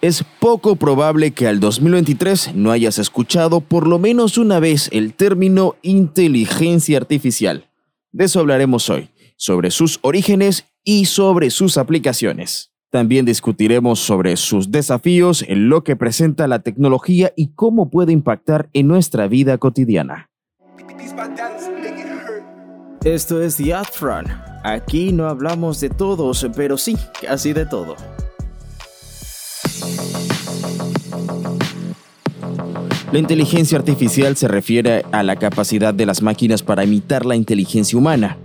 Es poco probable que al 2023 no hayas escuchado por lo menos una vez el término inteligencia artificial. De eso hablaremos hoy, sobre sus orígenes y sobre sus aplicaciones. También discutiremos sobre sus desafíos, en lo que presenta la tecnología y cómo puede impactar en nuestra vida cotidiana. Esto es The Upfront. Aquí no hablamos de todos, pero sí, casi de todo. La inteligencia artificial se refiere a la capacidad de las máquinas para imitar la inteligencia humana.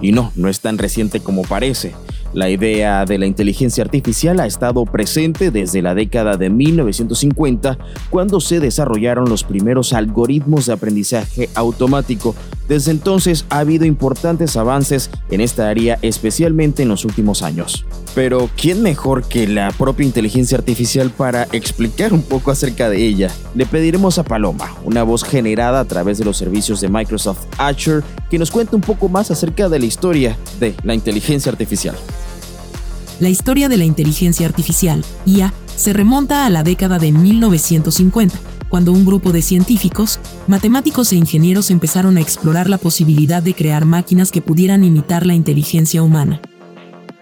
Y no, no es tan reciente como parece. La idea de la inteligencia artificial ha estado presente desde la década de 1950, cuando se desarrollaron los primeros algoritmos de aprendizaje automático. Desde entonces ha habido importantes avances en esta área, especialmente en los últimos años. Pero, ¿quién mejor que la propia inteligencia artificial para explicar un poco acerca de ella? Le pediremos a Paloma, una voz generada a través de los servicios de Microsoft Azure, que nos cuente un poco más acerca de la historia de la inteligencia artificial. La historia de la inteligencia artificial, IA, se remonta a la década de 1950, cuando un grupo de científicos, matemáticos e ingenieros empezaron a explorar la posibilidad de crear máquinas que pudieran imitar la inteligencia humana.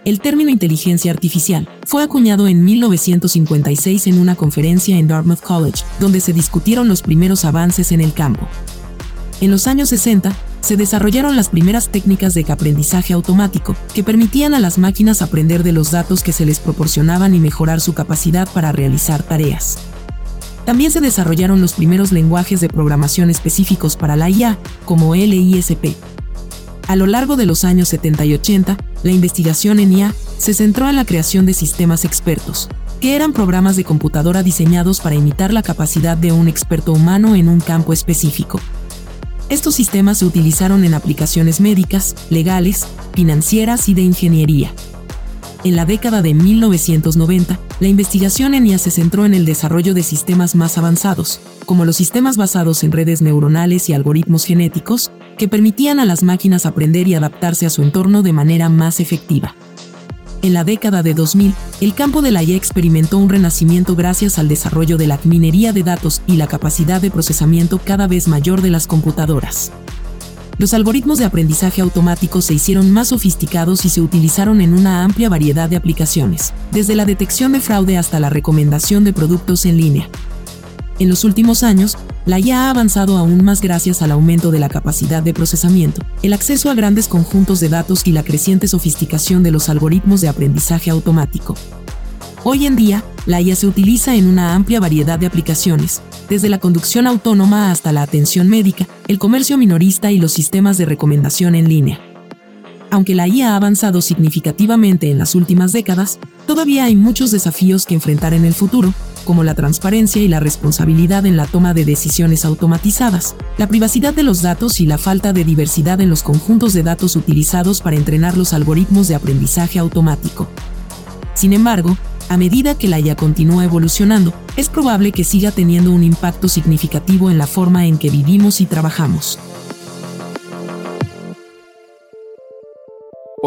El término inteligencia artificial fue acuñado en 1956 en una conferencia en Dartmouth College, donde se discutieron los primeros avances en el campo. En los años 60, se desarrollaron las primeras técnicas de aprendizaje automático, que permitían a las máquinas aprender de los datos que se les proporcionaban y mejorar su capacidad para realizar tareas. También se desarrollaron los primeros lenguajes de programación específicos para la IA, como LISP. A lo largo de los años 70 y 80, la investigación en IA se centró en la creación de sistemas expertos, que eran programas de computadora diseñados para imitar la capacidad de un experto humano en un campo específico. Estos sistemas se utilizaron en aplicaciones médicas, legales, financieras y de ingeniería. En la década de 1990, la investigación en IA se centró en el desarrollo de sistemas más avanzados, como los sistemas basados en redes neuronales y algoritmos genéticos, que permitían a las máquinas aprender y adaptarse a su entorno de manera más efectiva. En la década de 2000, el campo de la IA experimentó un renacimiento gracias al desarrollo de la minería de datos y la capacidad de procesamiento cada vez mayor de las computadoras. Los algoritmos de aprendizaje automático se hicieron más sofisticados y se utilizaron en una amplia variedad de aplicaciones, desde la detección de fraude hasta la recomendación de productos en línea. En los últimos años, la IA ha avanzado aún más gracias al aumento de la capacidad de procesamiento, el acceso a grandes conjuntos de datos y la creciente sofisticación de los algoritmos de aprendizaje automático. Hoy en día, la IA se utiliza en una amplia variedad de aplicaciones, desde la conducción autónoma hasta la atención médica, el comercio minorista y los sistemas de recomendación en línea. Aunque la IA ha avanzado significativamente en las últimas décadas, todavía hay muchos desafíos que enfrentar en el futuro, como la transparencia y la responsabilidad en la toma de decisiones automatizadas, la privacidad de los datos y la falta de diversidad en los conjuntos de datos utilizados para entrenar los algoritmos de aprendizaje automático. Sin embargo, a medida que la IA continúa evolucionando, es probable que siga teniendo un impacto significativo en la forma en que vivimos y trabajamos.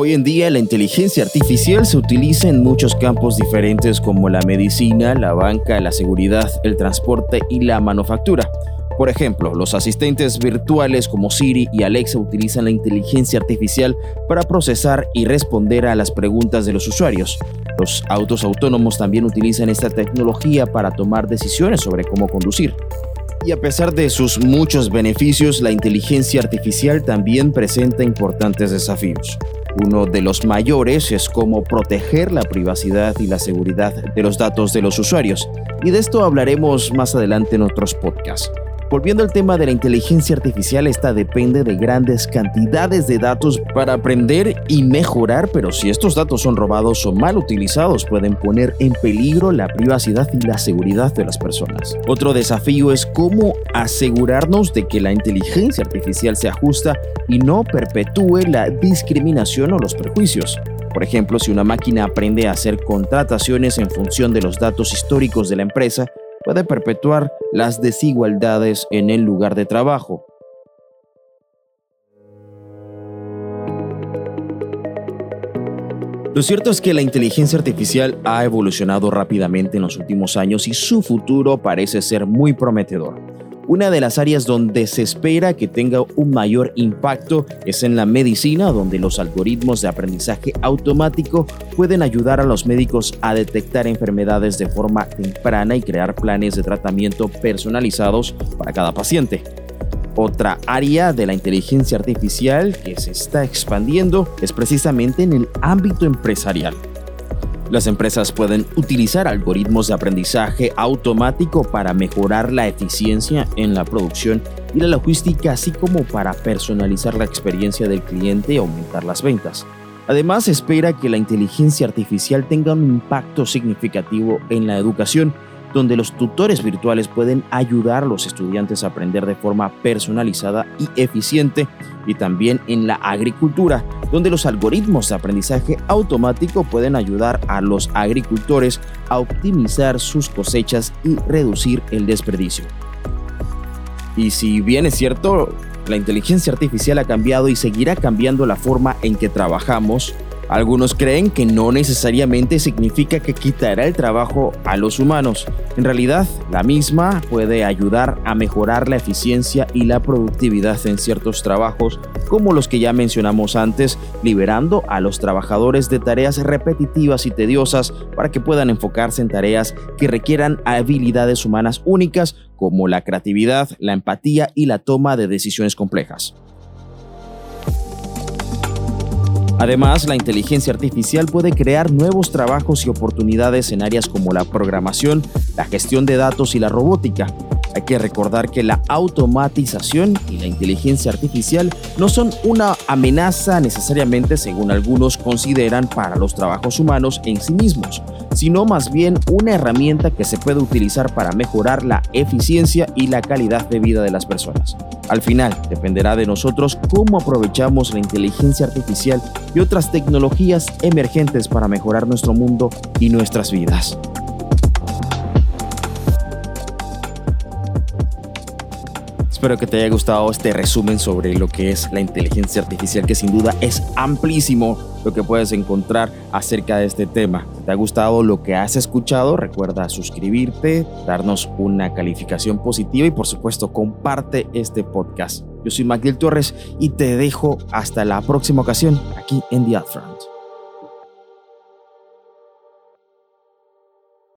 Hoy en día la inteligencia artificial se utiliza en muchos campos diferentes como la medicina, la banca, la seguridad, el transporte y la manufactura. Por ejemplo, los asistentes virtuales como Siri y Alexa utilizan la inteligencia artificial para procesar y responder a las preguntas de los usuarios. Los autos autónomos también utilizan esta tecnología para tomar decisiones sobre cómo conducir. Y a pesar de sus muchos beneficios, la inteligencia artificial también presenta importantes desafíos. Uno de los mayores es cómo proteger la privacidad y la seguridad de los datos de los usuarios. Y de esto hablaremos más adelante en otros podcasts. Volviendo al tema de la inteligencia artificial, esta depende de grandes cantidades de datos para aprender y mejorar, pero si estos datos son robados o mal utilizados, pueden poner en peligro la privacidad y la seguridad de las personas. Otro desafío es cómo asegurarnos de que la inteligencia artificial se ajusta y no perpetúe la discriminación o los prejuicios. Por ejemplo, si una máquina aprende a hacer contrataciones en función de los datos históricos de la empresa, puede perpetuar las desigualdades en el lugar de trabajo. Lo cierto es que la inteligencia artificial ha evolucionado rápidamente en los últimos años y su futuro parece ser muy prometedor. Una de las áreas donde se espera que tenga un mayor impacto es en la medicina, donde los algoritmos de aprendizaje automático pueden ayudar a los médicos a detectar enfermedades de forma temprana y crear planes de tratamiento personalizados para cada paciente. Otra área de la inteligencia artificial que se está expandiendo es precisamente en el ámbito empresarial. Las empresas pueden utilizar algoritmos de aprendizaje automático para mejorar la eficiencia en la producción y la logística, así como para personalizar la experiencia del cliente y aumentar las ventas. Además, espera que la inteligencia artificial tenga un impacto significativo en la educación donde los tutores virtuales pueden ayudar a los estudiantes a aprender de forma personalizada y eficiente, y también en la agricultura, donde los algoritmos de aprendizaje automático pueden ayudar a los agricultores a optimizar sus cosechas y reducir el desperdicio. Y si bien es cierto, la inteligencia artificial ha cambiado y seguirá cambiando la forma en que trabajamos, algunos creen que no necesariamente significa que quitará el trabajo a los humanos. En realidad, la misma puede ayudar a mejorar la eficiencia y la productividad en ciertos trabajos, como los que ya mencionamos antes, liberando a los trabajadores de tareas repetitivas y tediosas para que puedan enfocarse en tareas que requieran habilidades humanas únicas como la creatividad, la empatía y la toma de decisiones complejas. Además, la inteligencia artificial puede crear nuevos trabajos y oportunidades en áreas como la programación, la gestión de datos y la robótica. Hay que recordar que la automatización y la inteligencia artificial no son una amenaza necesariamente según algunos consideran para los trabajos humanos en sí mismos, sino más bien una herramienta que se puede utilizar para mejorar la eficiencia y la calidad de vida de las personas. Al final, dependerá de nosotros cómo aprovechamos la inteligencia artificial y otras tecnologías emergentes para mejorar nuestro mundo y nuestras vidas. Espero que te haya gustado este resumen sobre lo que es la inteligencia artificial, que sin duda es amplísimo lo que puedes encontrar acerca de este tema. Si te ha gustado lo que has escuchado, recuerda suscribirte, darnos una calificación positiva y por supuesto comparte este podcast. Yo soy Magdiel Torres y te dejo hasta la próxima ocasión aquí en The Upfront.